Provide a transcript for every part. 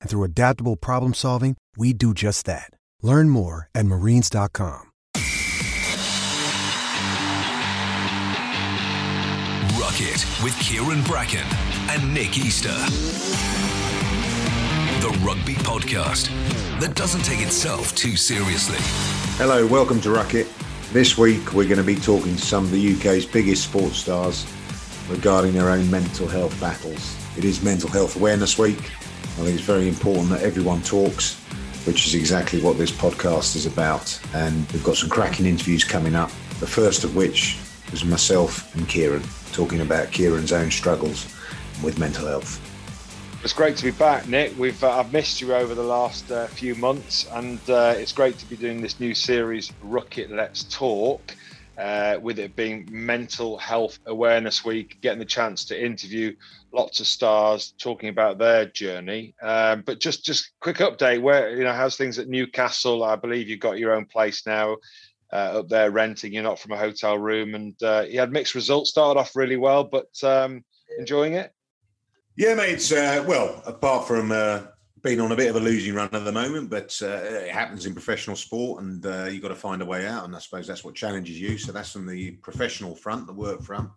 And through adaptable problem solving, we do just that. Learn more at marines.com. Ruck It with Kyran Bracken and Nick Easter. The rugby podcast that doesn't take itself too seriously. Hello, welcome to Ruck It. This week we're going to be talking to some of the UK's biggest sports stars regarding their own mental health battles. It is Mental Health Awareness Week. I think it's very important that everyone talks, which is exactly what this podcast is about. And we've got some cracking interviews coming up. The first of which is myself and Kyran talking about Kyran's own struggles with mental health. It's great to be back, Nick. We've uh, I've missed you over the last uh, few months, and uh, it's great to be doing this new series, Ruck It, Let's Talk. Uh, with it being Mental Health Awareness Week, getting the chance to interview lots of stars, talking about their journey. Um, but just just quick update, where you know how's things at Newcastle? I believe you've got your own place now. Uh, up there renting, you're not from a hotel room, and uh, you had mixed results. Started off really well, but um, enjoying it. Yeah, mate. Uh, well, apart from being on a bit of a losing run at the moment, but uh, it happens in professional sport, and uh, you've got to find a way out. And I suppose that's what challenges you. So that's from the professional front, the work front.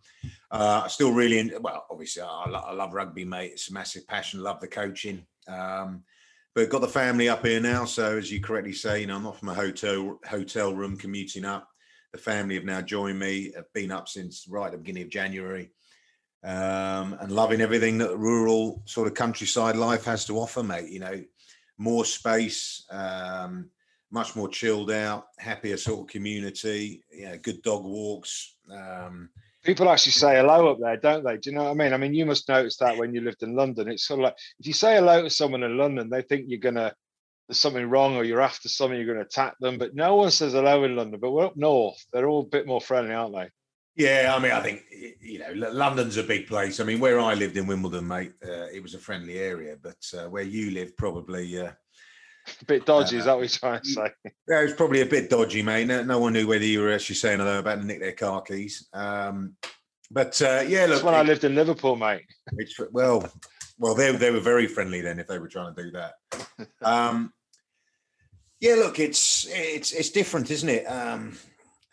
Uh, I still really, well, obviously, I, lo- I, love rugby, mate. It's a massive passion. Love the coaching. Um, but got the family up here now. So as you correctly say, you know, I'm not from a hotel hotel room commuting up. The family have now joined me. Have been up since right at the beginning of January um, and loving everything that rural sort of countryside life has to offer, mate. You know, more space, um, much more chilled out, happier sort of community. Yeah, good dog walks. Um, People actually say hello up there, don't they? Do you know what I mean? I mean, you must notice that when you lived in London. It's sort of like if you say hello to someone in London, they think you're gonna there's something wrong or you're after something, you're gonna attack them. But no one says hello in London. But we're up north; they're all a bit more friendly, aren't they? Yeah, I mean, I think you know London's a big place. I mean, where I lived in Wimbledon, mate, uh, it was a friendly area, but uh, where you live, probably uh, a bit dodgy. is that what you're trying to say? Yeah, it was probably a bit dodgy, mate. No, no one knew whether you were actually saying hello about to nick their car keys. Um, but uh, yeah, look, That's when it, I lived in Liverpool, mate. It's well, well, they they were very friendly then if they were trying to do that. Um, yeah, look, it's it's it's different, isn't it? Um,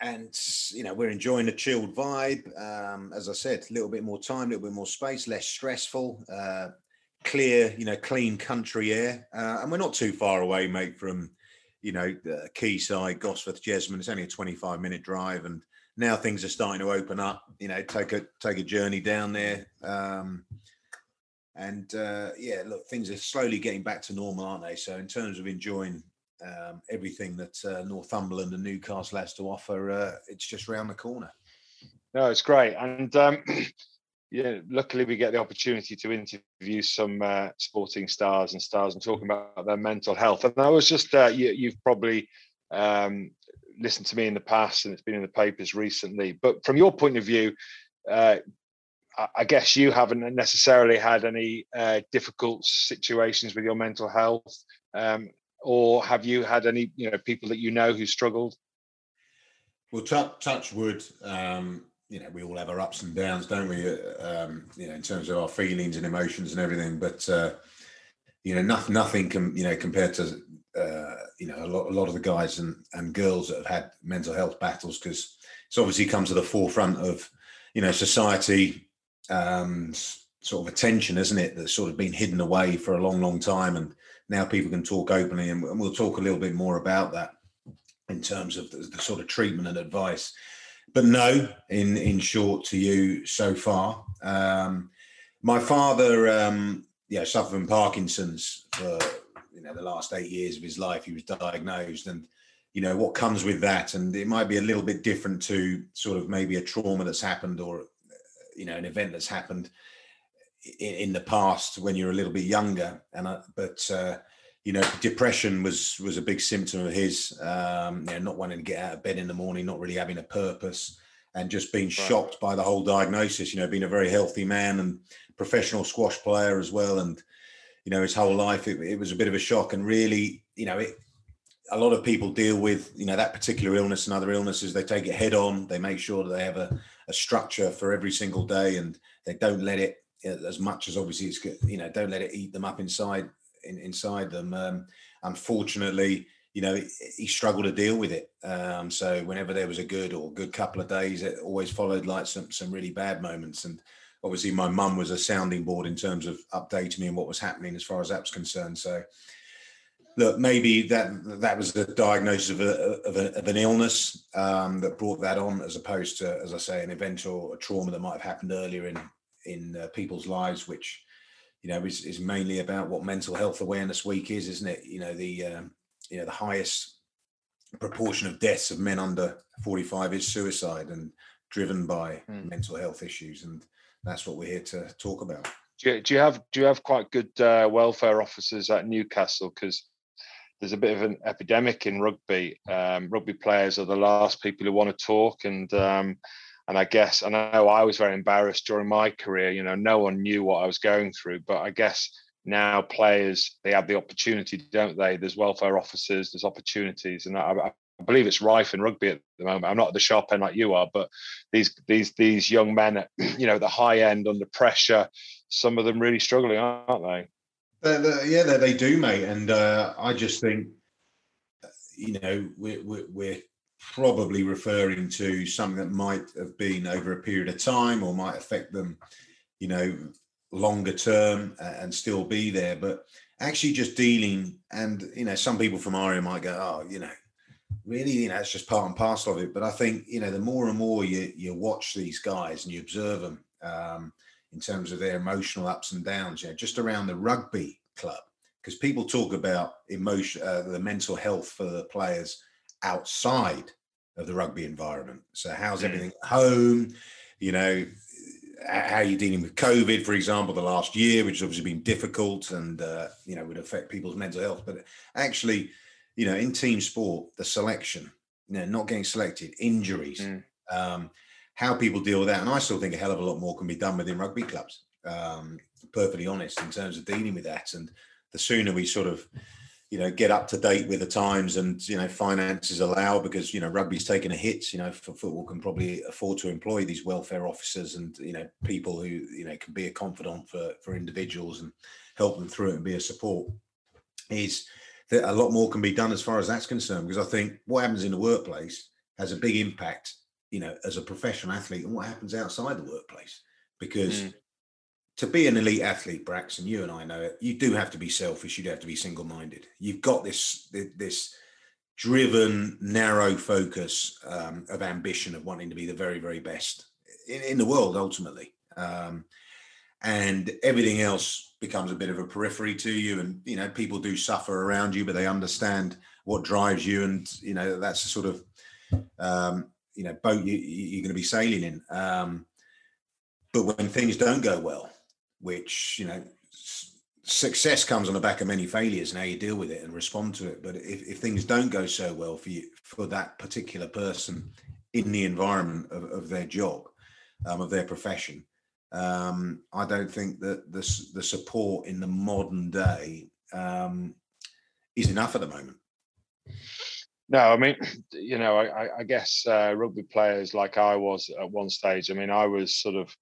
and you know we're enjoying a chilled vibe. Um, as I said, a little bit more time, a little bit more space, less stressful, uh, clear, you know, clean country air, uh, and we're not too far away, mate, from you know the Quayside, Gosforth, Jesmond. It's only a twenty-five minute drive, and now things are starting to open up. You know, take a take a journey down there. Um, and uh, yeah, look, things are slowly getting back to normal, aren't they? So, in terms of enjoying um, everything that uh, Northumberland and Newcastle has to offer, uh, it's just round the corner. No, it's great, and um, yeah, luckily we get the opportunity to interview some uh, sporting stars and stars and talking about their mental health. And I was just, uh, you, have probably um, listened to me in the past, and it's been in the papers recently. But from your point of view, uh, I guess you haven't necessarily had any uh, difficult situations with your mental health. Um, or have you had any you know people that you know who struggled? Well touch, touch wood um, you know we all have our ups and downs don't we? Uh, um, you know in terms of our feelings and emotions and everything but uh, you know nothing nothing can you know compared to uh, you know a lot, a lot of the guys and, and girls that have had mental health battles because it's obviously come to the forefront of you know society um, sort of attention isn't it? That's sort of been hidden away for a long long time and now people can talk openly, and we'll talk a little bit more about that in terms of the, the sort of treatment and advice. But no, in in short, to you so far, um, my father, um, yeah, suffered from Parkinson's for you know the last eight years of his life. He was diagnosed, and you know what comes with that, and it might be a little bit different to sort of maybe a trauma that's happened or you know an event that's happened in, in the past when you're a little bit younger. And I, but uh, you know, depression was was a big symptom of his. Um, you know, not wanting to get out of bed in the morning, not really having a purpose, and just being right. shocked by the whole diagnosis. You know, being a very healthy man and professional squash player as well, and you know, his whole life it, it was a bit of a shock. And really, you know, it, a lot of people deal with you know that particular illness and other illnesses. They take it head on. They make sure that they have a, a structure for every single day, and they don't let it as much as obviously it's you know don't let it eat them up inside in, inside them. Um, unfortunately, you know, he struggled to deal with it. Um, so whenever there was a good or good couple of days, it always followed like some some really bad moments. And obviously, my mum was a sounding board in terms of updating me on what was happening as far as that's concerned. So look, maybe that that was the diagnosis of, a, of, a, of an illness um, that brought that on, as opposed to, as I say, an event or a trauma that might have happened earlier in in uh, people's lives, which you know, is, is mainly about what Mental Health Awareness Week is, isn't it? You know, the um, you know the highest proportion of deaths of men under 45 is suicide and driven by mm. mental health issues, and that's what we're here to talk about. Do you, do you have do you have quite good uh, welfare officers at Newcastle? Because there's a bit of an epidemic in rugby. Um, rugby players are the last people who want to talk, and um, and I guess I know I was very embarrassed during my career. You know, no one knew what I was going through, but I guess now players they have the opportunity, don't they? There's welfare officers, there's opportunities, and I, I believe it's rife in rugby at the moment. I'm not at the sharp end like you are, but these these these young men at you know the high end under pressure, some of them really struggling, aren't they? Yeah, they, they do, mate. And uh, I just think, you know, we're, we're, we're probably referring to something that might have been over a period of time or might affect them, you know, longer term and still be there. But actually just dealing, and, you know, some people from ARIA might go, oh, you know, really, you know, it's just part and parcel of it. But I think, you know, the more and more you, you watch these guys and you observe them um, in terms of their emotional ups and downs, you know, just around the rugby club, because people talk about emotion, uh, the mental health for the players outside of the rugby environment. So how's mm. everything at home? You know, how are you dealing with COVID, for example, the last year, which has obviously been difficult and uh, you know would affect people's mental health. But actually, you know, in team sport, the selection, you know, not getting selected, injuries, mm. um, how people deal with that, and I still think a hell of a lot more can be done within rugby clubs. Um, perfectly honest in terms of dealing with that, and the sooner we sort of you know get up to date with the times and you know finances allow because you know rugby's taking a hit. You know for football can probably afford to employ these welfare officers and you know people who you know can be a confidant for for individuals and help them through it and be a support. Is that a lot more can be done as far as that's concerned because i think what happens in the workplace has a big impact you know as a professional athlete and what happens outside the workplace because mm to be an elite athlete, Brax, and you and I know it, you do have to be selfish. You do have to be single-minded. You've got this this driven, narrow focus um, of ambition of wanting to be the very, very best in, in the world, ultimately. Um, and everything else becomes a bit of a periphery to you. And you know, people do suffer around you, but they understand what drives you, and you know that's the sort of um, you know boat you, are going to be sailing in. Um, but when things don't go well, which you know success comes on the back of many failures and how you deal with it and respond to it but if, if things don't go so well for you for that particular person in the environment of, of their job um, of their profession um, i don't think that the, the support in the modern day um, is enough at the moment no, I mean, you know, I, I guess uh, rugby players like I was at one stage. I mean, I was sort of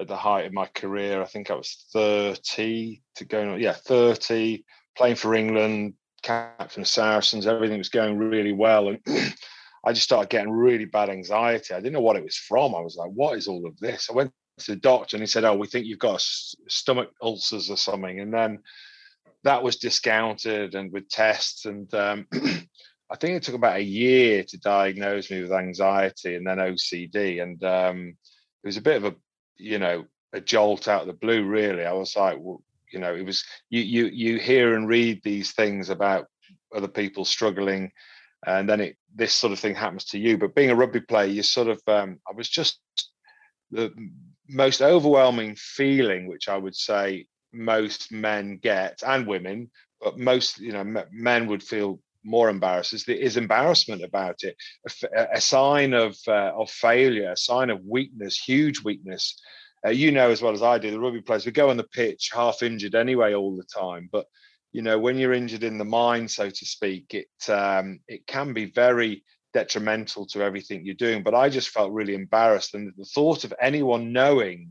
at the height of my career. I think I was 30 to go, yeah, 30, playing for England, captain of Saracens, everything was going really well. And I just started getting really bad anxiety. I didn't know what it was from. I was like, what is all of this? I went to the doctor and he said, oh, we think you've got stomach ulcers or something. And then that was discounted and with tests. And um, I think it took about a year to diagnose me with anxiety and then OCD. And um, it was a bit of a you know a jolt out of the blue really. I was like well, you know it was you you you hear and read these things about other people struggling and then it this sort of thing happens to you. But being a rugby player you sort of um, i was just the most overwhelming feeling which i would say most men get and women but most you know men would feel more embarrassed. Is there is embarrassment about it. A, a sign of uh, of failure a sign of weakness huge weakness. Uh, you know as well as i do the rugby players we go on the pitch half injured anyway all the time but you know when you're injured in the mind so to speak it um, it can be very detrimental to everything you're doing but i just felt really embarrassed and the thought of anyone knowing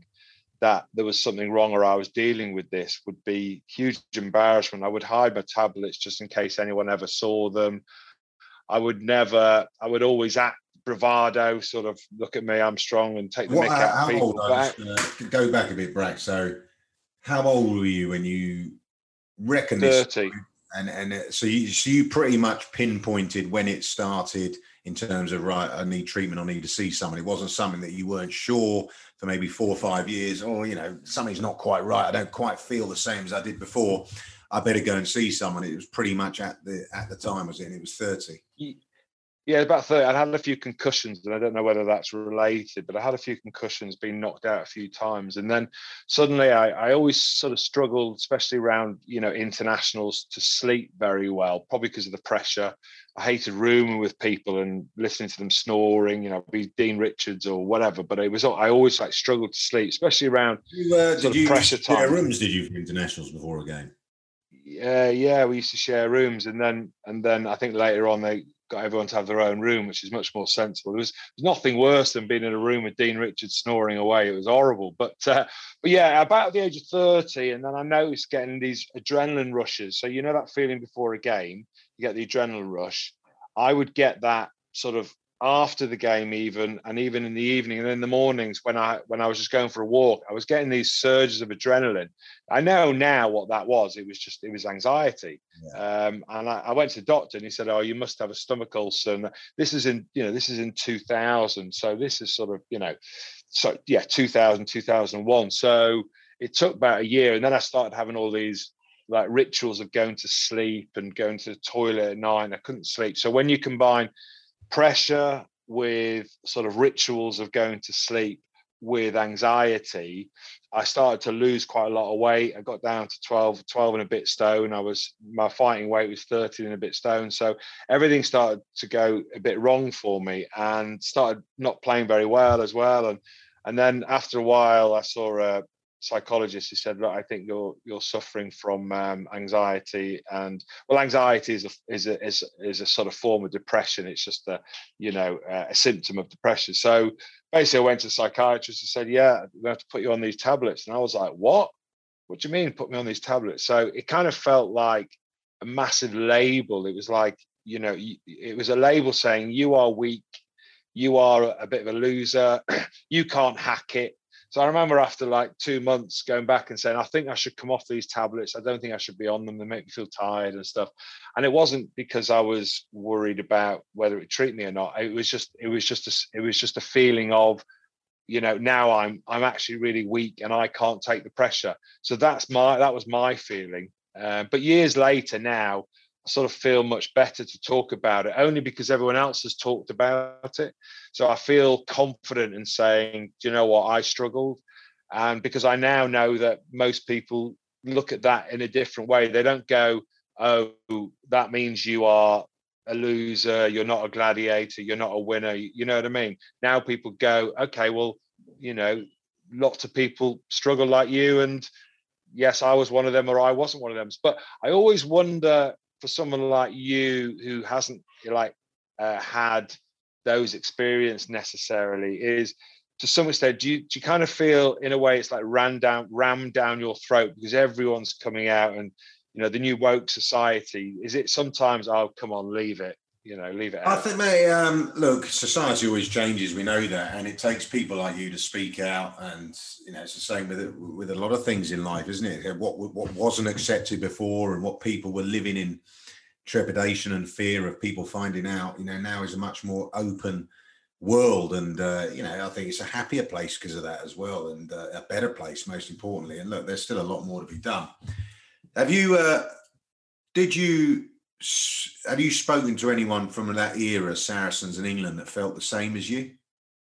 that there was something wrong or I was dealing with this would be huge embarrassment. I would hide my tablets just in case anyone ever saw them. I would never, I would always act bravado, sort of look at me, I'm strong and take the what, mick uh, out how people. Old, back. Uh, go back a bit, Brad. So how old were you when you reckon 30. and and uh, so you so you pretty much pinpointed when it started in terms of right, I need treatment, I need to see someone. It wasn't something that you weren't sure for maybe four or five years, or you know, something's not quite right. I don't quite feel the same as I did before. I better go and see someone. It was pretty much at the at the time I was it? It was thirty. Yeah, about 30. I had a few concussions, and I don't know whether that's related, but I had a few concussions, being knocked out a few times. And then suddenly I, I always sort of struggled, especially around, you know, internationals to sleep very well, probably because of the pressure. I hated rooming with people and listening to them snoring, you know, be Dean Richards or whatever. But it was I always like struggled to sleep, especially around you, uh, did you pressure time. rooms did you for internationals before a game? Yeah, yeah, we used to share rooms, and then and then I think later on they got everyone to have their own room, which is much more sensible. There was, was nothing worse than being in a room with Dean Richards snoring away. It was horrible. But uh, but yeah, about the age of 30, and then I noticed getting these adrenaline rushes. So you know that feeling before a game, you get the adrenaline rush. I would get that sort of after the game even and even in the evening and in the mornings when i when i was just going for a walk i was getting these surges of adrenaline. I know now what that was. It was just it was anxiety. Yeah. um, and I, I, went to the doctor and he said oh you must have a stomach ulcer. And this is in you know this is in 2000 so this is sort of you know so yeah 2000 2001 so it took about a year and then i started having all these like rituals of going to sleep and going to the toilet at night i couldn't sleep. So when you combine pressure with sort of rituals of going to sleep with anxiety i started to lose quite a lot of weight. I got down to 12 12 and a bit stone. I was my fighting weight was 13 and a bit stone. So everything started to go a bit wrong for me and started not playing very well as well. And and then after a while i saw a, psychologist who said, "Look, I think you're you're suffering from um, anxiety, and well, anxiety is a is a is, is a sort of form of depression. It's just a you know a symptom of depression." So basically, I went to psychiatrist and said, "Yeah, we have to put you on these tablets," and I was like, "What? What do you mean, put me on these tablets?" So it kind of felt like a massive label. It was like you know, it was a label saying you are weak. You are a bit of a loser. you can't hack it so I remember after like two months going back and saying, I think I should come off these tablets. I don't think I should be on them. They make me feel tired and stuff. And it wasn't because I was worried about whether it would treat me or not. It was just, it was just, a, it was just a feeling of, you know, now I'm, I'm actually really weak and I can't take the pressure. So that's my, that was my feeling. Uh, but years later now, sort of feel much better to talk about it only because everyone else has talked about it. So I feel confident in saying, do you know what, I struggled. And because I now know that most people look at that in a different way, they don't go, oh, that means you are a loser, you're not a gladiator, you're not a winner. You know what I mean? Now people go, okay, well, you know, lots of people struggle like you. And yes, I was one of them or I wasn't one of them. But I always wonder for someone like you who hasn't like uh, had those experience necessarily is to some extent do you, do you kind of feel in a way it's like ran down rammed down your throat because everyone's coming out and you know the new woke society is it sometimes oh come on leave it you know, leave it. Out. I think, mate. Um, look, society always changes. We know that, and it takes people like you to speak out. And you know, it's the same with with a lot of things in life, isn't it? What what wasn't accepted before, and what people were living in trepidation and fear of people finding out. You know, now is a much more open world, and uh, you know, I think it's a happier place because of that as well, and uh, a better place, most importantly. And look, there's still a lot more to be done. Have you? Uh, did you have you spoken to anyone from that era, Saracens in England, that felt the same as you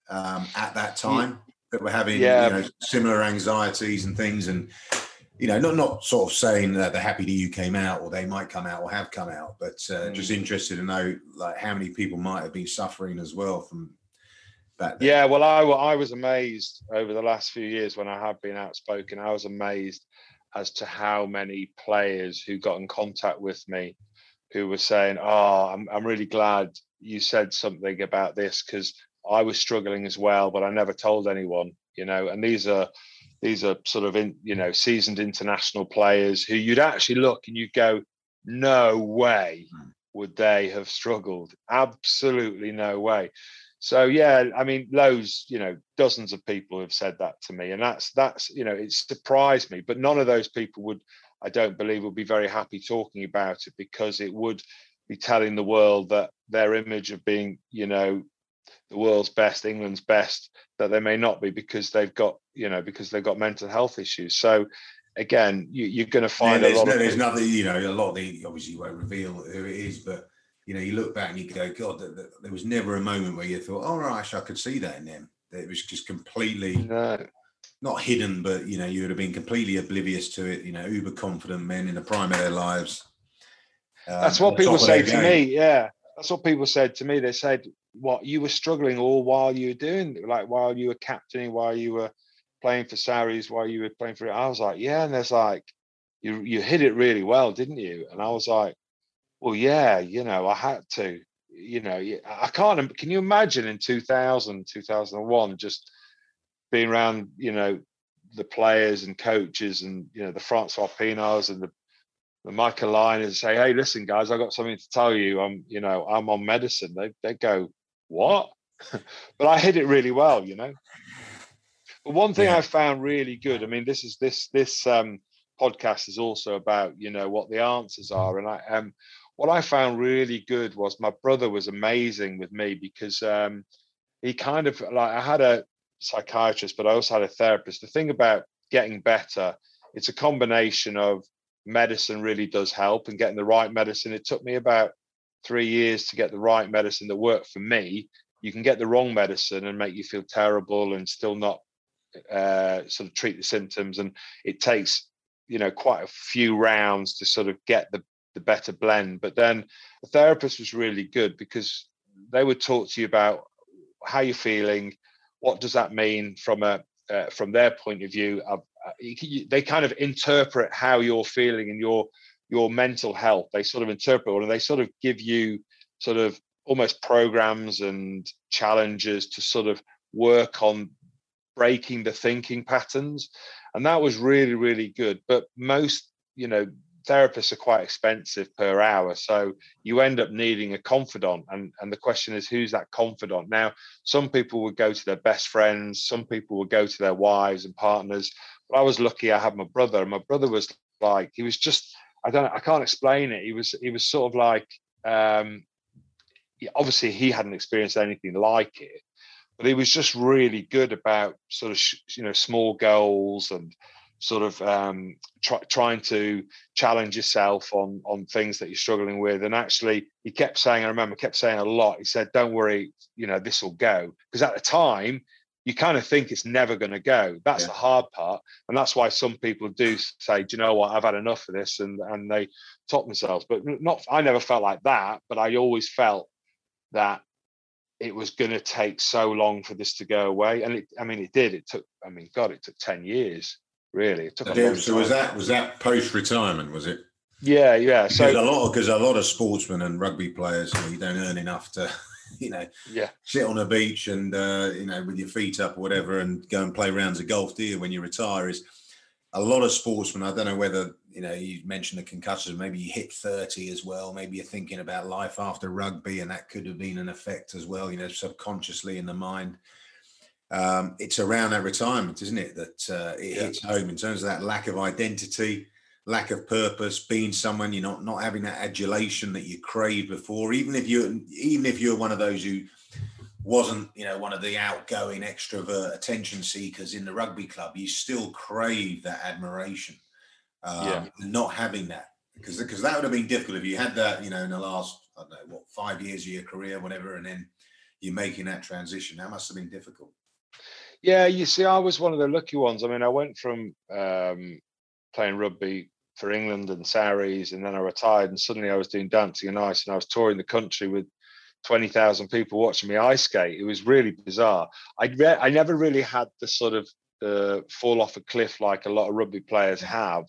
um, at that time? That were having yeah. you know, similar anxieties and things, and you know, not not sort of saying that they're happy that you came out or they might come out or have come out, but uh, mm. just interested to know like how many people might have been suffering as well from that. Yeah, well, I I was amazed over the last few years when I have been outspoken. I was amazed as to how many players who got in contact with me who were saying, "Oh, I'm I'm really glad you said something about this because I was struggling as well, but I never told anyone." You know, and these are these are sort of in, you know seasoned international players who you'd actually look and you'd go, no way hmm. would they have struggled. Absolutely no way. So yeah, I mean, loads, you know, dozens of people have said that to me, and that's that's you know, it surprised me. But none of those people would, I don't believe, would be very happy talking about it because it would be telling the world that their image of being, you know, the world's best, England's best, that they may not be because they've got, you know, because they've got mental health issues. So again, you, are going to find yeah, a lot. No, there's nothing, you know, a lot of the obviously you won't reveal who it is, but you know, you look back and you go, God, there was never a moment where you thought, oh, right, I could see that in them. It was just completely no. Not hidden, but you know, you would have been completely oblivious to it. You know, uber confident men in the prime of their lives. Um, That's what people say to me. Yeah, that's what people said to me. They said, "What you were struggling all while you were doing, like while you were captaining, while you were playing for Sarries, while you were playing for it." I was like, "Yeah," and there's like, "You you hit it really well, didn't you?" And I was like, "Well, yeah, you know, I had to." You know, I can't. Can you imagine in 2000, 2001, just being around, you know, the players and coaches and you know the Francois Pienaars and the the Michael Lynagh and say, "Hey, listen, guys, I've got something to tell you. I'm, you know, I'm on medicine." They they go, "What?" but I hit it really well, you know. But one thing yeah. I found really good. I mean, this is this this um, podcast is also about you know what the answers are, and I um what I found really good was my brother was amazing with me because um, he kind of like I had a psychiatrist, but I also had a therapist. The thing about getting better, it's a combination of medicine really does help and getting the right medicine. It took me about three years to get the right medicine that worked for me. You can get the wrong medicine and make you feel terrible and still not uh, sort of treat the symptoms. And it takes, you know, quite a few rounds to sort of get the, the better blend. But then the therapist was really good because they would talk to you about how you're feeling, what does that mean from a uh, from their point of view? Uh, they kind of interpret how you're feeling and your your mental health. They sort of interpret and they sort of give you sort of almost programs and challenges to sort of work on breaking the thinking patterns. And that was really really good. But most you know therapists are quite expensive per hour so you end up needing a confidant and and the question is who's that confidant? Now some people would go to their best friends some people would go to their wives and partners but i was lucky i had my brother and my brother was like he was just i don't i can't explain it he was he was sort of like um obviously he hadn't experienced anything like it but he was just really good about sort of you know small goals and sort of um, try, trying to challenge yourself on on things that you're struggling with. And actually, he kept saying, I remember, kept saying a lot. He said, "Don't worry, you know, this will go." Because at the time, you kind of think it's never going to go. That's yeah. the hard part, and that's why some people do say, "Do you know what? I've had enough of this," and and they top themselves. But not, I never felt like that. But I always felt that it was going to take so long for this to go away and it, i mean it did it took i mean god it took 10 years really. It took a so was that was that post retirement? Was it? Yeah, yeah. So because a lot because a lot of sportsmen and rugby players, you, know, you don't earn enough to, you know, yeah, sit on a beach and uh, you know with your feet up or whatever, and go and play rounds of golf. Do you when you retire? Is a lot of sportsmen. I don't know whether you know you mentioned the concussions. Maybe you hit thirty as well. Maybe you're thinking about life after rugby, and that could have been an effect as well. You know, subconsciously in the mind um, it's around that retirement, isn't it? That uh, it yeah. hits home in terms of that lack of identity, lack of purpose, being someone you're not not having that adulation that you craved before. Even if you even if you're one of those who wasn't, you know, one of the outgoing extrovert attention seekers in the rugby club, you still crave that admiration. Um, yeah. Not having that because because that would have been difficult if you had that, you know, in the last I don't know what five years of your career, whatever, and then you're making that transition. That must have been difficult. Yeah, you see, I was one of the lucky ones. I mean, I went from um, playing rugby for England and Sarries, and then I retired, and suddenly I was doing dancing and ice, and I was touring the country with twenty thousand people watching me ice skate. It was really bizarre. I re- I never really had the sort of uh, fall off a cliff like a lot of rugby players have,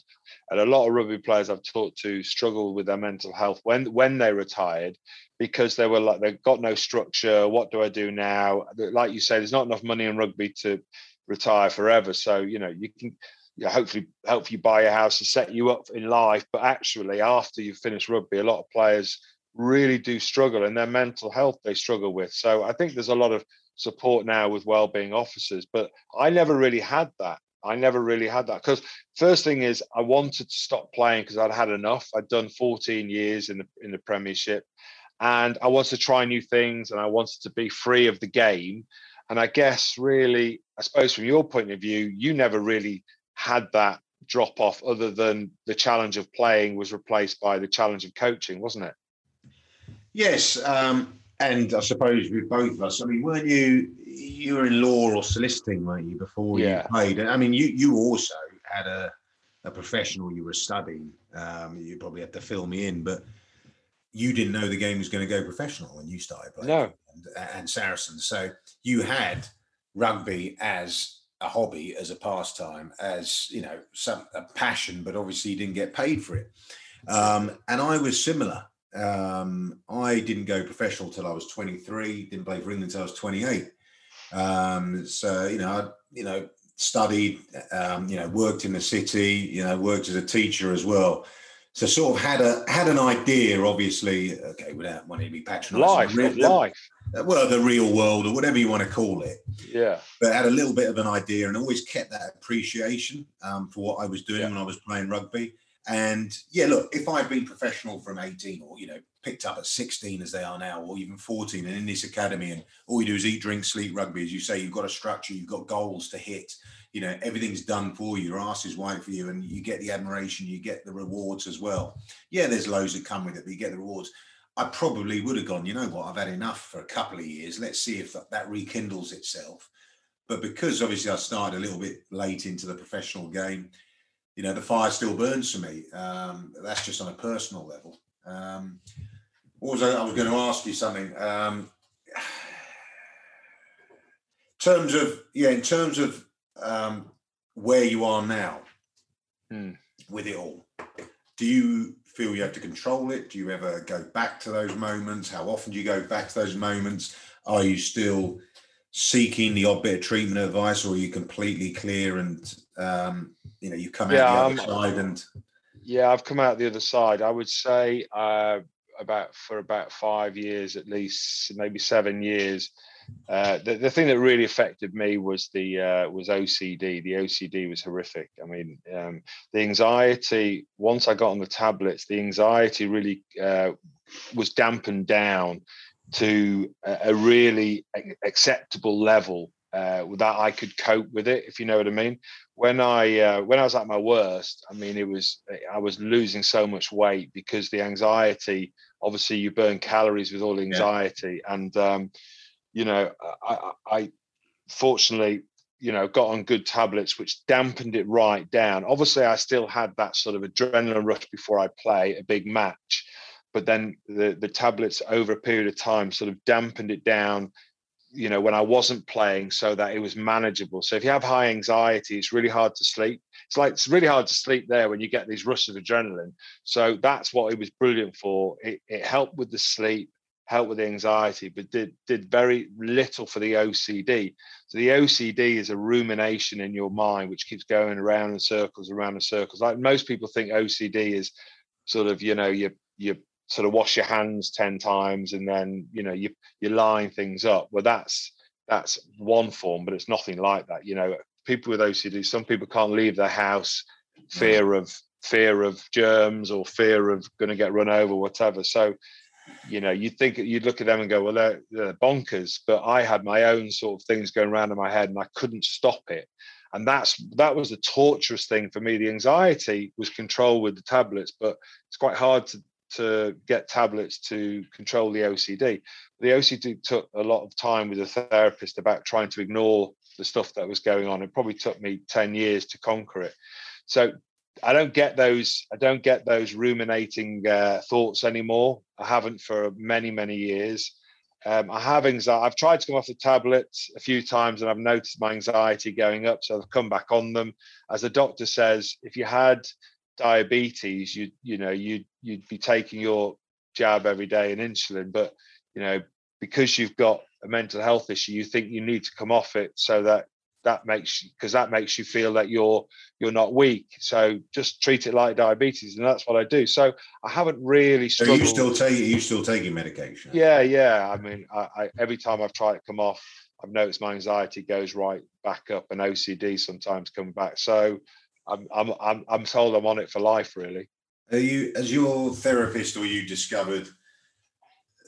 and a lot of rugby players I've talked to struggle with their mental health when when they retired because they were like they've got no structure. What do I do now? Like you say, there's not enough money in rugby to retire forever. So you know you can you know, hopefully help you buy a house and set you up in life. But actually, after you've finished rugby, a lot of players really do struggle and their mental health they struggle with. So I think there's a lot of support now with well-being officers but i never really had that i never really had that because first thing is i wanted to stop playing because i'd had enough i'd done 14 years in the in the premiership and i wanted to try new things and i wanted to be free of the game and i guess really i suppose from your point of view you never really had that drop off other than the challenge of playing was replaced by the challenge of coaching wasn't it yes um and I suppose with both of us, I mean, weren't you? You were in law or soliciting, weren't you, before yeah. you played? I mean, you you also had a a professional you were studying. Um, you probably had to fill me in, but you didn't know the game was going to go professional when you started playing. No. And, and Saracens. So you had rugby as a hobby, as a pastime, as you know, some a passion, but obviously you didn't get paid for it. Um, and I was similar. Um, I didn't go professional till I was 23. Didn't play for England till I was 28. Um, so you know, I, you know, studied, um, you know, worked in the city, you know, worked as a teacher as well. So sort of had a had an idea, obviously, okay, without wanting to be patronising. Life, the, life. Well, the real world or whatever you want to call it. Yeah. But had a little bit of an idea and always kept that appreciation um, for what I was doing yeah. when I was playing rugby. And yeah, look, if I'd been professional from 18 or, you know, picked up at 16 as they are now, or even 14 and in this academy, and all you do is eat, drink, sleep rugby, as you say, you've got a structure, you've got goals to hit, you know, everything's done for you, your ass is white for you, and you get the admiration, you get the rewards as well. Yeah, there's loads that come with it, but you get the rewards. I probably would have gone, you know what, I've had enough for a couple of years. Let's see if that rekindles itself. But because obviously I started a little bit late into the professional game, you know, the fire still burns for me. Um, that's just on a personal level. Um, I, I was going to ask you something? Um, terms of yeah, in terms of um, where you are now hmm. with it all, do you feel you have to control it? Do you ever go back to those moments? How often do you go back to those moments? Are you still seeking the odd bit of treatment advice, or are you completely clear and um, you know you come yeah, out the other side and yeah i've come out the other side i would say uh, about for about five years at least maybe seven years uh, the, the thing that really affected me was the uh, was OCD. The OCD was horrific. I mean, um, the anxiety. Once I got on the tablets, the anxiety really uh, was dampened down to a, a really acceptable level uh, that I could cope with it, if you know what I mean. When I uh, when I was at my worst, I mean, it was I was losing so much weight because the anxiety. Obviously, you burn calories with all the anxiety, yeah. and um, you know, I, I fortunately, you know, got on good tablets which dampened it right down. Obviously, I still had that sort of adrenaline rush before I play a big match, but then the the tablets over a period of time sort of dampened it down you know when i wasn't playing so that it was manageable. So if you have high anxiety it's really hard to sleep. It's like it's really hard to sleep there when you get these rushes of adrenaline. So that's what it was brilliant for. It, it helped with the sleep helped with the anxiety but did did very little for the ocd so the ocd is a rumination in your mind which keeps going around in circles around in circles. Like most people think ocd is sort of you know you you sort of wash your hands 10 times and then you know you you're lining things up. Well that's that's one form but it's nothing like that you know. People with ocd some people can't leave their house mm. fear of fear of germs or fear of going to get run over whatever. So you know you'd think you'd look at them and go well they're, they're bonkers but i had my own sort of things going around in my head and i couldn't stop it and that's that was the torturous thing for me the anxiety was controlled with the tablets but it's quite hard to to get tablets to control the OCD. The OCD took a lot of time with a therapist about trying to ignore the stuff that was going on. It probably took me 10 years to conquer it. So I don't get those. I don't get those ruminating uh, thoughts anymore. I haven't for many, many years. Um, I have anxiety. I've tried to come off the tablets a few times, and I've noticed my anxiety going up. So I've come back on them. As the doctor says, if you had diabetes, you you know you you'd be taking your jab every day and insulin, but you know because you've got a mental health issue, you think you need to come off it so that that makes because that makes you feel that you're you're not weak. So just treat it like diabetes and that's what i do. So i haven't really struggled. so you still take you still taking medication? Yeah yeah. I mean I, I, every time i've tried to come off i've noticed my anxiety goes right back up and ocd sometimes come back. So i'm i'm i'm, I'm told i'm on it for life really. Are you as your therapist or you discovered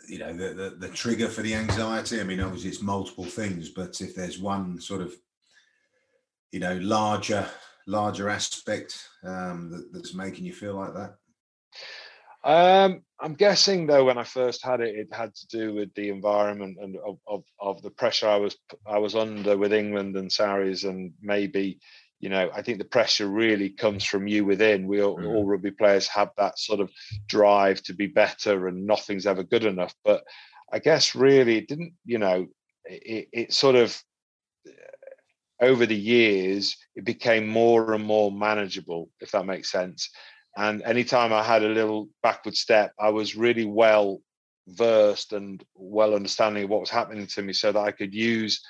you know the, the, the trigger for the anxiety? I mean obviously it's multiple things but if there's one sort of you know larger larger aspect um, that, that's making you feel like that? Um, I'm guessing though, when I first had it, it had to do with the environment and of, of, of the pressure I was I was under with England and Sarries, and maybe, you know, I think the pressure really comes from you within. We all, mm. all rugby players have that sort of drive to be better, and nothing's ever good enough. But I guess really, it didn't, you know, it, it sort of over the years, it became more and more manageable, if that makes sense. And anytime I had a little backward step, I was really well versed and well understanding of what was happening to me so that I could use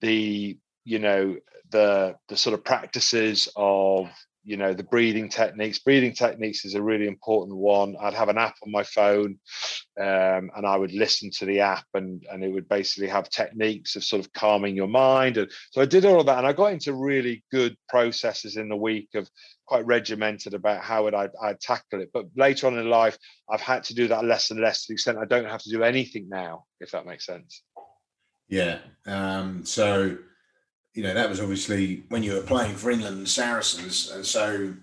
the, you know, the the sort of practices of you know the breathing techniques. Breathing techniques is a really important one. I'd have an app on my phone um, and i would listen to the app and and it would basically have techniques of sort of calming your mind. And so i did all of that and i got into really good processes in the week of quite regimented about how would I, I'd tackle it. But later on in life i've had to do that less and less to the extent i don't have to do anything now if that makes sense. Yeah um, so you know, that was obviously when you were playing for England and Saracens. And so,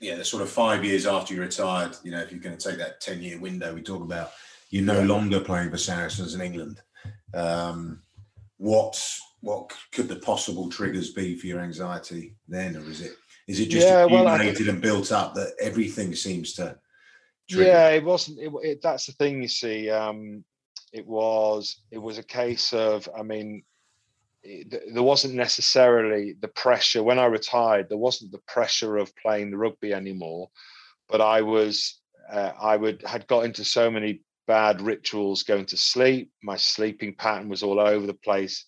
yeah, the sort of five years after you retired, you know, if you're going to take that 10 year window we talk about, you're no longer playing for Saracens in England. Um, what what could the possible triggers be for your anxiety then, or is it is it just yeah, accumulated well, and built up that everything seems to? Trigger? Yeah, it wasn't. It, it, that's the thing you see. Um, it was it was a case of. I mean, there wasn't necessarily the pressure when I retired. There wasn't the pressure of playing the rugby anymore, but I was uh, I would had got into so many bad rituals going to sleep. My sleeping pattern was all over the place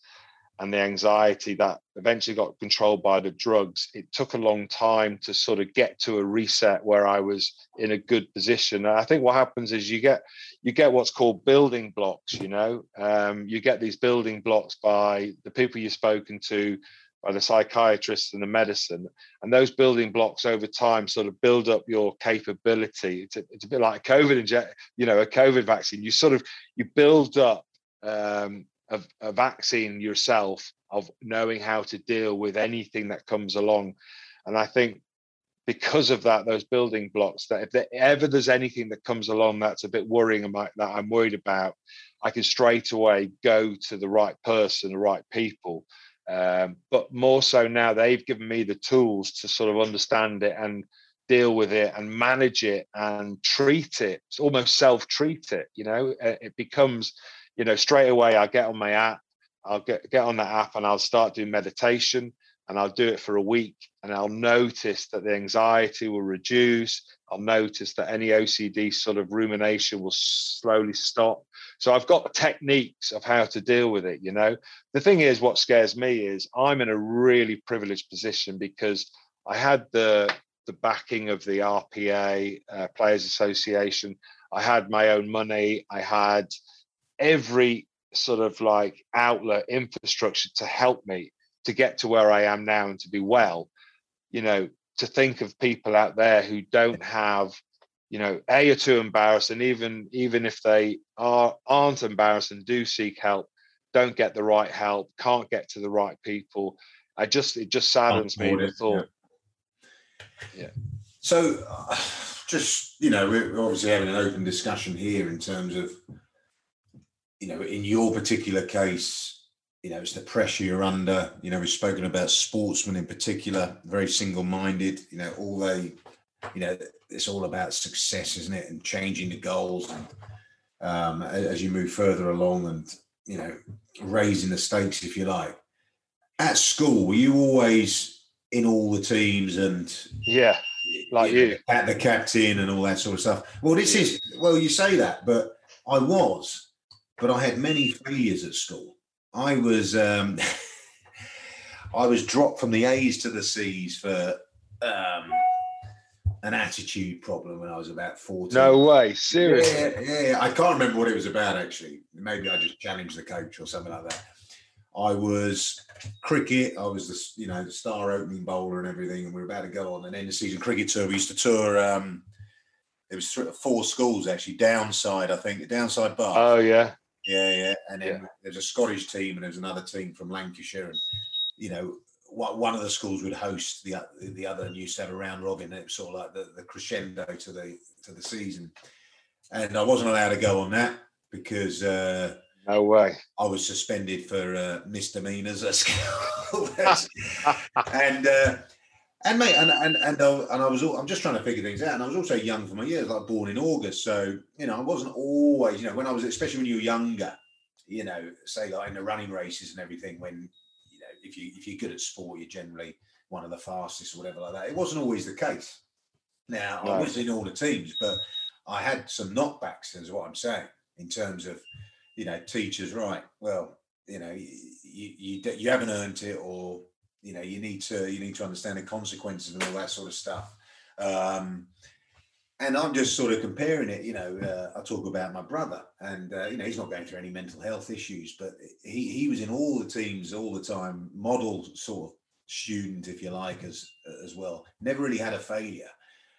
and the anxiety that eventually got controlled by the drugs, it took a long time to sort of get to a reset where I was in a good position. And I think what happens is you get you get what's called building blocks. You know, um, you get these building blocks by the people you've spoken to, by the psychiatrists and the medicine, and those building blocks over time sort of build up your capability. It's a, it's a bit like a COVID inject, you know, a COVID vaccine. You sort of you build up um, a, a vaccine yourself of knowing how to deal with anything that comes along. And I think because of that, those building blocks, that if there, ever there's anything that comes along that's a bit worrying about that I'm worried about, I can straight away go to the right person, the right people. Um, but more so now, they've given me the tools to sort of understand it and deal with it and manage it and treat it. It's almost self-treat it. You know, it becomes you know, straight away I get on my app, I'll get, get on that app and I'll start doing meditation and I'll do it for a week and I'll notice that the anxiety will reduce. I'll notice that any OCD sort of rumination will slowly stop. So I've got techniques of how to deal with it, you know. The thing is what scares me is I'm in a really privileged position because I had the the backing of the RPA uh, Players Association. I had my own money. I had every sort of like outlet infrastructure to help me to get to where I am now and to be well. You know, to think of people out there who don't have, you know, a are too embarrassed, and even even if they are aren't embarrassed and do seek help, don't get the right help, can't get to the right people. I just it just saddens me the thought. Yeah. yeah. So, uh, just you know, we're obviously having an open discussion here in terms of you know, in your particular case, you know, it's the pressure you're under. You know, we've spoken about sportsmen in particular, very single-minded. You know, all they, you know, it's all about success, isn't it? And changing the goals and um, as you move further along, and you know, raising the stakes, if you like. At school, were you always in all the teams and yeah, like you at the captain and all that sort of stuff? Well, this is well, you say that, but I was, but I had many failures at school. I was um, I was dropped from the A's to the C's for um, an attitude problem when I was about 14. No way, seriously. Yeah, yeah, I can't remember what it was about actually. Maybe I just challenged the coach or something like that. I was cricket. I was the you know the star opening bowler and everything, and we were about to go on an end of season cricket tour. We used to tour. Um, it was four schools actually. Downside, I think, downside bar. Oh yeah, yeah, yeah. And then yeah. there's a Scottish team and there's another team from Lancashire. And, you know, one of the schools would host the the other and used to have a round robin. It was sort of like the, the crescendo to the to the season. And I wasn't allowed to go on that because uh, no way. I was suspended for uh, misdemeanors at school. and uh, and mate, and and and, uh, and I was all, I'm just trying to figure things out. And I was also young for my years, like born in August, so you know I wasn't always, you know, when I was especially when you were younger, you know, say like in the running races and everything, when you know if you if you're good at sport, you're generally one of the fastest or whatever like that. It wasn't always the case. Now I was in all the teams, but I had some knockbacks, is what I'm saying, in terms of you know teachers. Right, well, you know, you you, you haven't earned it, or you know you need to you need to understand the consequences and all that sort of stuff. Um, and i'm just sort of comparing it you know uh, i talk about my brother and uh, you know he's not going through any mental health issues but he he was in all the teams all the time model sort of student if you like as as well. Never really had a failure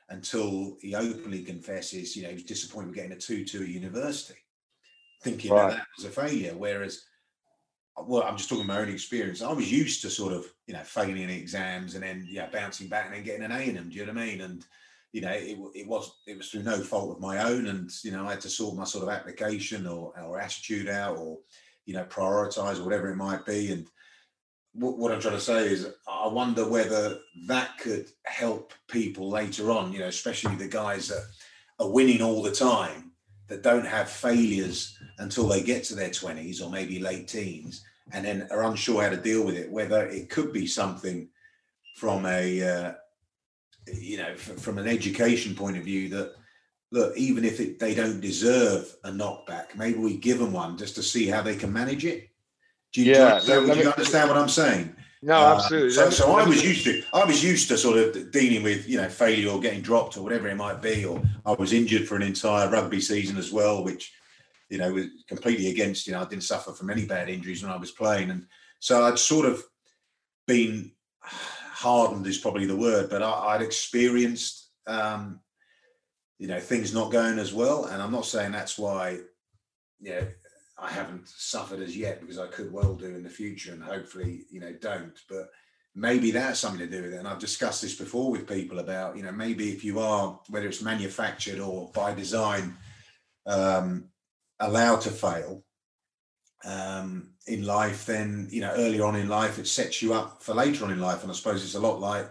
until he openly confesses you know he was disappointed with getting a 2-2 at university thinking right. that, that was a failure. Whereas well, I'm just talking my own experience. I was used to sort of, you know, failing in exams and then, yeah, bouncing back and then getting an A in them. Do you know what I mean? And, you know, it, it was it was through no fault of my own, and you know, I had to sort my sort of application or or attitude out, or you know, prioritize or whatever it might be. And what, what I'm trying to say is, I wonder whether that could help people later on. You know, especially the guys that are winning all the time that don't have failures until they get to their 20s or maybe late teens and then are unsure how to deal with it whether it could be something from a uh, you know f- from an education point of view that look even if it, they don't deserve a knockback maybe we give them one just to see how they can manage it. Do you, yeah, do you, do you understand what i'm saying no, uh, absolutely. so, so I was used to I was used to sort of dealing with you know failure or getting dropped or whatever it might be, or I was injured for an entire rugby season as well, which you know was completely against. You know, I didn't suffer from any bad injuries when I was playing, and so I'd sort of been hardened is probably the word, but I, would experienced um, you know things not going as well, and I'm not saying that's why you know I haven't suffered as yet because I could well do in the future and hopefully, you know, don't. But maybe that's something to do with it. And I've discussed this before with people about, you know, maybe if you are, whether it's manufactured or by design, um, allowed to fail um, in life, then, you know, earlier on in life, it sets you up for later on in life. And I suppose it's a lot like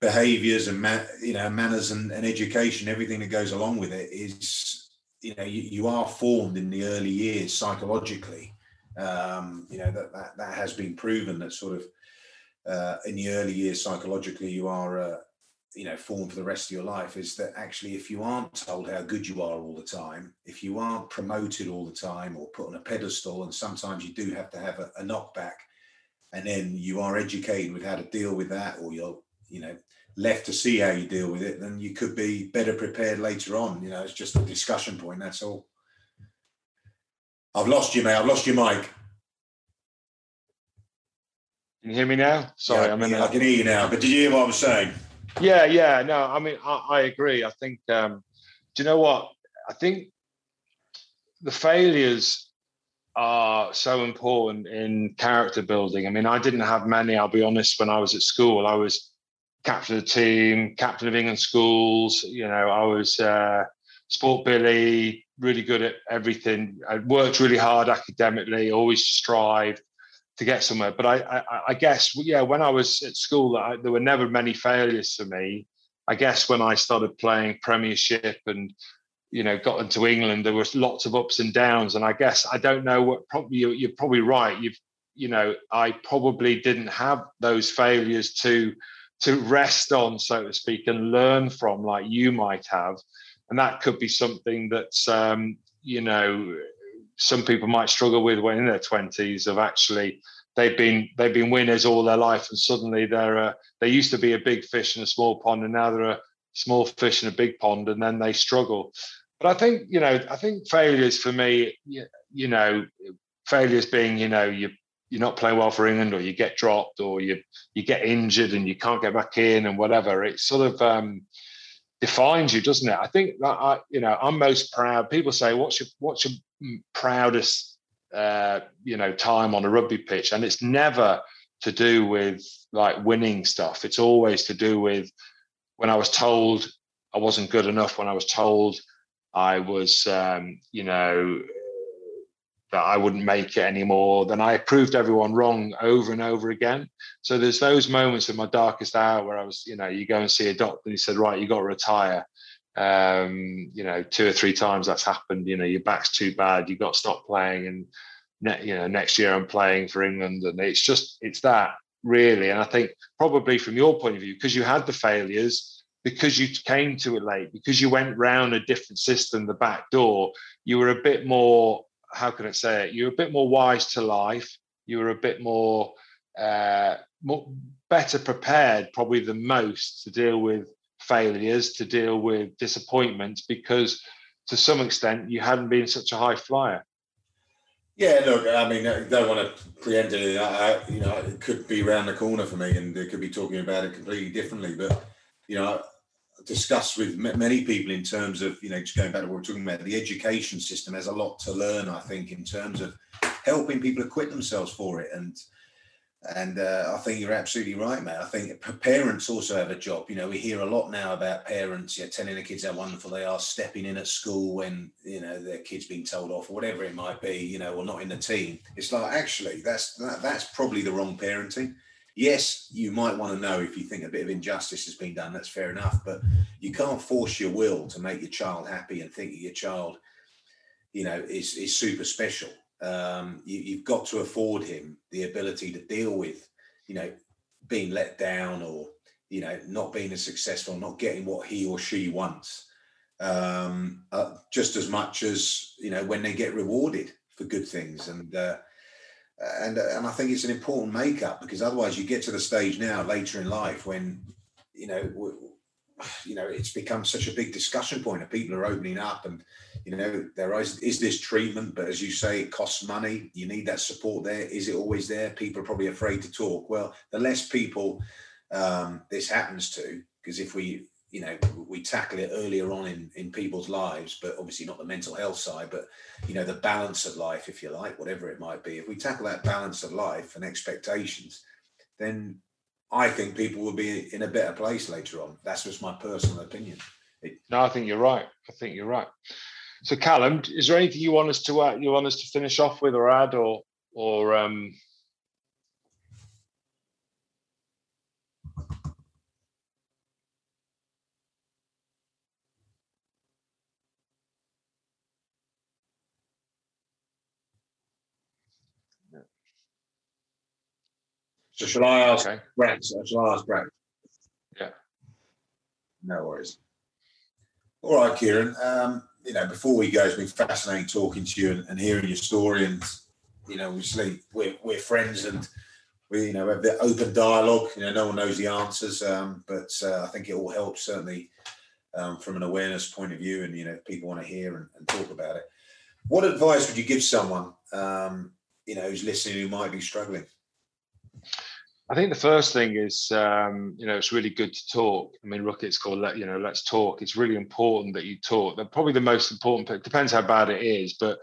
behaviors and, ma- you know, manners and, and education, everything that goes along with it is you know you, you are formed in the early years psychologically. Um, you know that, that that has been proven that sort of uh, in the early years psychologically you are uh, you know formed for the rest of your life is that actually if you aren't told how good you are all the time if you aren't promoted all the time or put on a pedestal and sometimes you do have to have a, a knockback and then you are educated with how to deal with that or you're you know left to see how you deal with it, then you could be better prepared later on. You know, it's just a discussion point. That's all. I've lost you, mate. I've lost your mic. Can you hear me now? Sorry, yeah, I'm in. I can hear you now. But did you hear what I was saying? Yeah, yeah. No, I mean, I, I agree. I think. Um, do you know what? I think the failures are so important in character building. I mean, I didn't have many. I'll be honest. When I was at school, I was captain of the team, captain of England schools. You know, I was uh, sport Billy, really good at everything. I worked really hard academically, always strived. to get somewhere. But I, I, I guess, yeah, when I was at school, I, there were never many failures for me. I guess when I started playing Premiership and you know got into England, there was lots of ups and downs. And I guess I don't know what probably you're, you're probably right. You've you know I probably didn't have those failures to to rest on, so to speak, and learn from, like you might have. And that could be something that's um, you know some people might struggle with when in their 20s of actually they've been they've been winners all their life and suddenly they're a, they used to be a big fish in a small pond and now they're a small fish in a big pond and then they struggle but i think you know i think failures for me you, you know failures being you know you you're not playing well for england or you get dropped or you you get injured and you can't get back in and whatever It sort of um defines you doesn't it i think that i you know i'm most proud people say what's your what's your proudest uh, you know time on a rugby pitch, and it's never to do with like winning stuff. It's always to do with when I was told I wasn't good enough. When I was told I was, um, you know, that I wouldn't make it anymore, then I proved everyone wrong over and over again. So there's those moments in my darkest hour where I was, you know, you go and see a doctor and he said, right, you got to retire um, you know, two or three times that's happened. You know, your back's too bad, you've got to stop playing, and ne- you know, next year I'm playing for England, and it's just it's that really. And I think probably from your point of view, because you had the failures, because you came to it late, because you went round a different system, the back door, you were a bit more. How can I say it? You're a bit more wise to life. You were a bit more, uh, more better prepared, probably than most, to deal with failures, to deal with disappointments, because to some extent you hadn't been such a high flyer. Yeah, look, I mean, I don't want to preempt it. I, you know, it could be around the corner for me, and they could be talking about it completely differently. But you know, discussed with many people in terms of you know, just going back to what we're talking about, the education system has a lot to learn. I think in terms of helping people equip themselves for it, and and uh, I think you're absolutely right, mate. I think parents also have a job. You know, we hear a lot now about parents, yeah, telling the kids how wonderful they are, stepping in at school when you know their kids being told off or whatever it might be, you know, or not in the team. It's like actually that's that, that's probably the wrong parenting. Yes, you might want to know if you think a bit of injustice has been done. That's fair enough, but you can't force your will to make your child happy and think that your child, you know, is is super special um, you, have got to afford him the ability to deal with, you know, being let down or you know not being as successful, not getting what he or she wants, um, uh, just as much as you know when they get rewarded for good things and. Uh, and and I think it's an important makeup because otherwise you get to the stage now later in life when you know you know it's become such a big discussion point and people are opening up and you know there is is this treatment? But as you say it costs money. You need that support there. Is it always there? People are probably afraid to talk. Well the less people um, this happens to because if we you know we tackle it earlier on in in people's lives but obviously not the mental health side but you know the balance of life if you like whatever it might be if we tackle that balance of life and expectations then I think people will be in a better place later on. That's just my personal opinion. It, no, I think you're right. I think you're right. So, Callum, is there anything you want us to uh, you want us to finish off with, or add, or or um... So shall I ask okay. Brett? Shall I ask Brett? Yeah. No worries. All right, Kyran. Um, you know, before we go, it's been fascinating talking to you and, and, hearing your story. And you know, obviously we're we're friends and we you know have the open dialogue. You know, no one knows the answers, um, but uh, I think it all helps certainly um, from an awareness point of view. And you know, people want to hear and, and, talk about it. What advice would you give someone um, you know who's listening who might be struggling? I think the first thing is, um, you know, it's really good to talk. I mean, Ruck It's called, let, you know, let's talk. It's really important that you talk. They're probably the most important. It depends how bad it is, but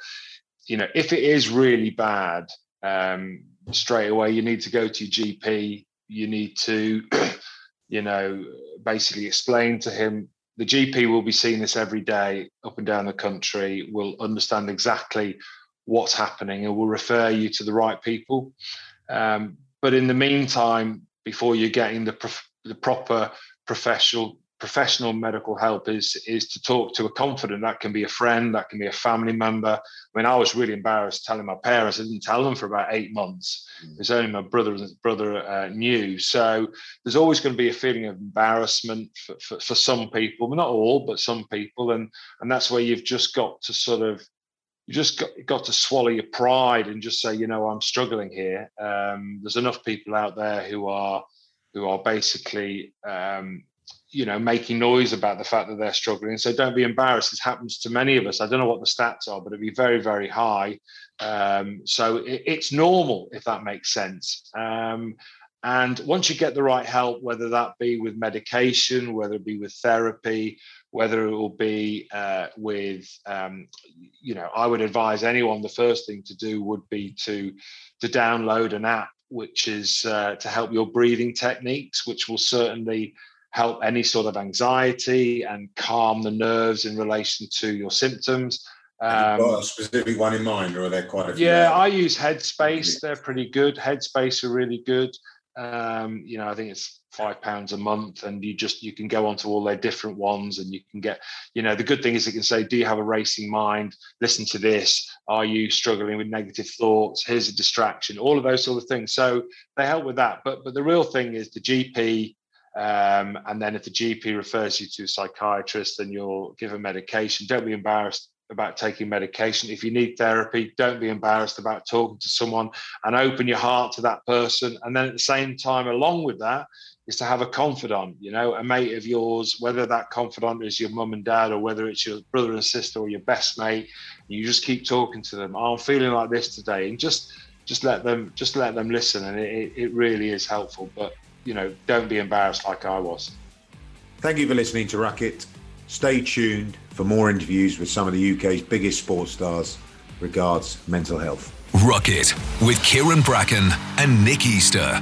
you know, if it is really bad, um, straight away you need to go to your GP. You need to, you know, basically explain to him. The GP will be seeing this every day up and down the country. Will understand exactly what's happening and will refer you to the right people Um, but in the meantime, before you're getting the prof- the proper professional professional medical help is is to talk to a confidant. That can be a friend, that can be a family member. I mean, I was really embarrassed telling my parents. I didn't tell them for about eight months. Mm. It's only my brother and brother uh, knew. So there's always going to be a feeling of embarrassment for, for, for some people, not all, but some people, and and that's where you've just got to sort of you just got, got to swallow your pride and just say, you know, I'm struggling here. Um, there's enough people out there who are who are basically um, you know making noise about the fact that they're struggling. So don't be embarrassed. This happens to many of us. I don't know what the stats are but it'd be very very high. Um, so it, it's normal if that makes sense. Um, and once you get the right help whether that be with medication whether it be with therapy whether it will be uh, with um, you know i would advise anyone the first thing to do would be to to download an app which is uh, to help your breathing techniques which will certainly help any sort of anxiety and calm the nerves in relation to your symptoms. Um, got a specific one in mind, or are there quite a few? Yeah, I use Headspace. They're pretty good. Headspace are really good. Um, you know, I think it's five pounds a month, and you just you can go onto all their different ones, and you can get. You know, the good thing is it can say, "Do you have a racing mind? Listen to this. Are you struggling with negative thoughts? Here's a distraction." All of those sort of things. So they help with that. But but the real thing is the GP um, and then if the GP refers you to a psychiatrist, then you'll give a medication. Don't be embarrassed about taking medication. If you need therapy, don't be embarrassed about talking to someone and open your heart to that person. And then at the same time, along with that, is to have a confidant, you know, a mate of yours, whether that confidant is your mum and dad or whether it's your brother and sister or your best mate. You just keep talking to them. Oh, I'm feeling like this today, and just just let them just let them listen, and it, it really is helpful. But you know, don't be embarrassed like I was. Thank you for listening to Ruck-It. Stay tuned for more interviews with some of the UK's biggest sports stars. Regards, mental health. Ruck-It with Kyran Bracken and Nick Easter.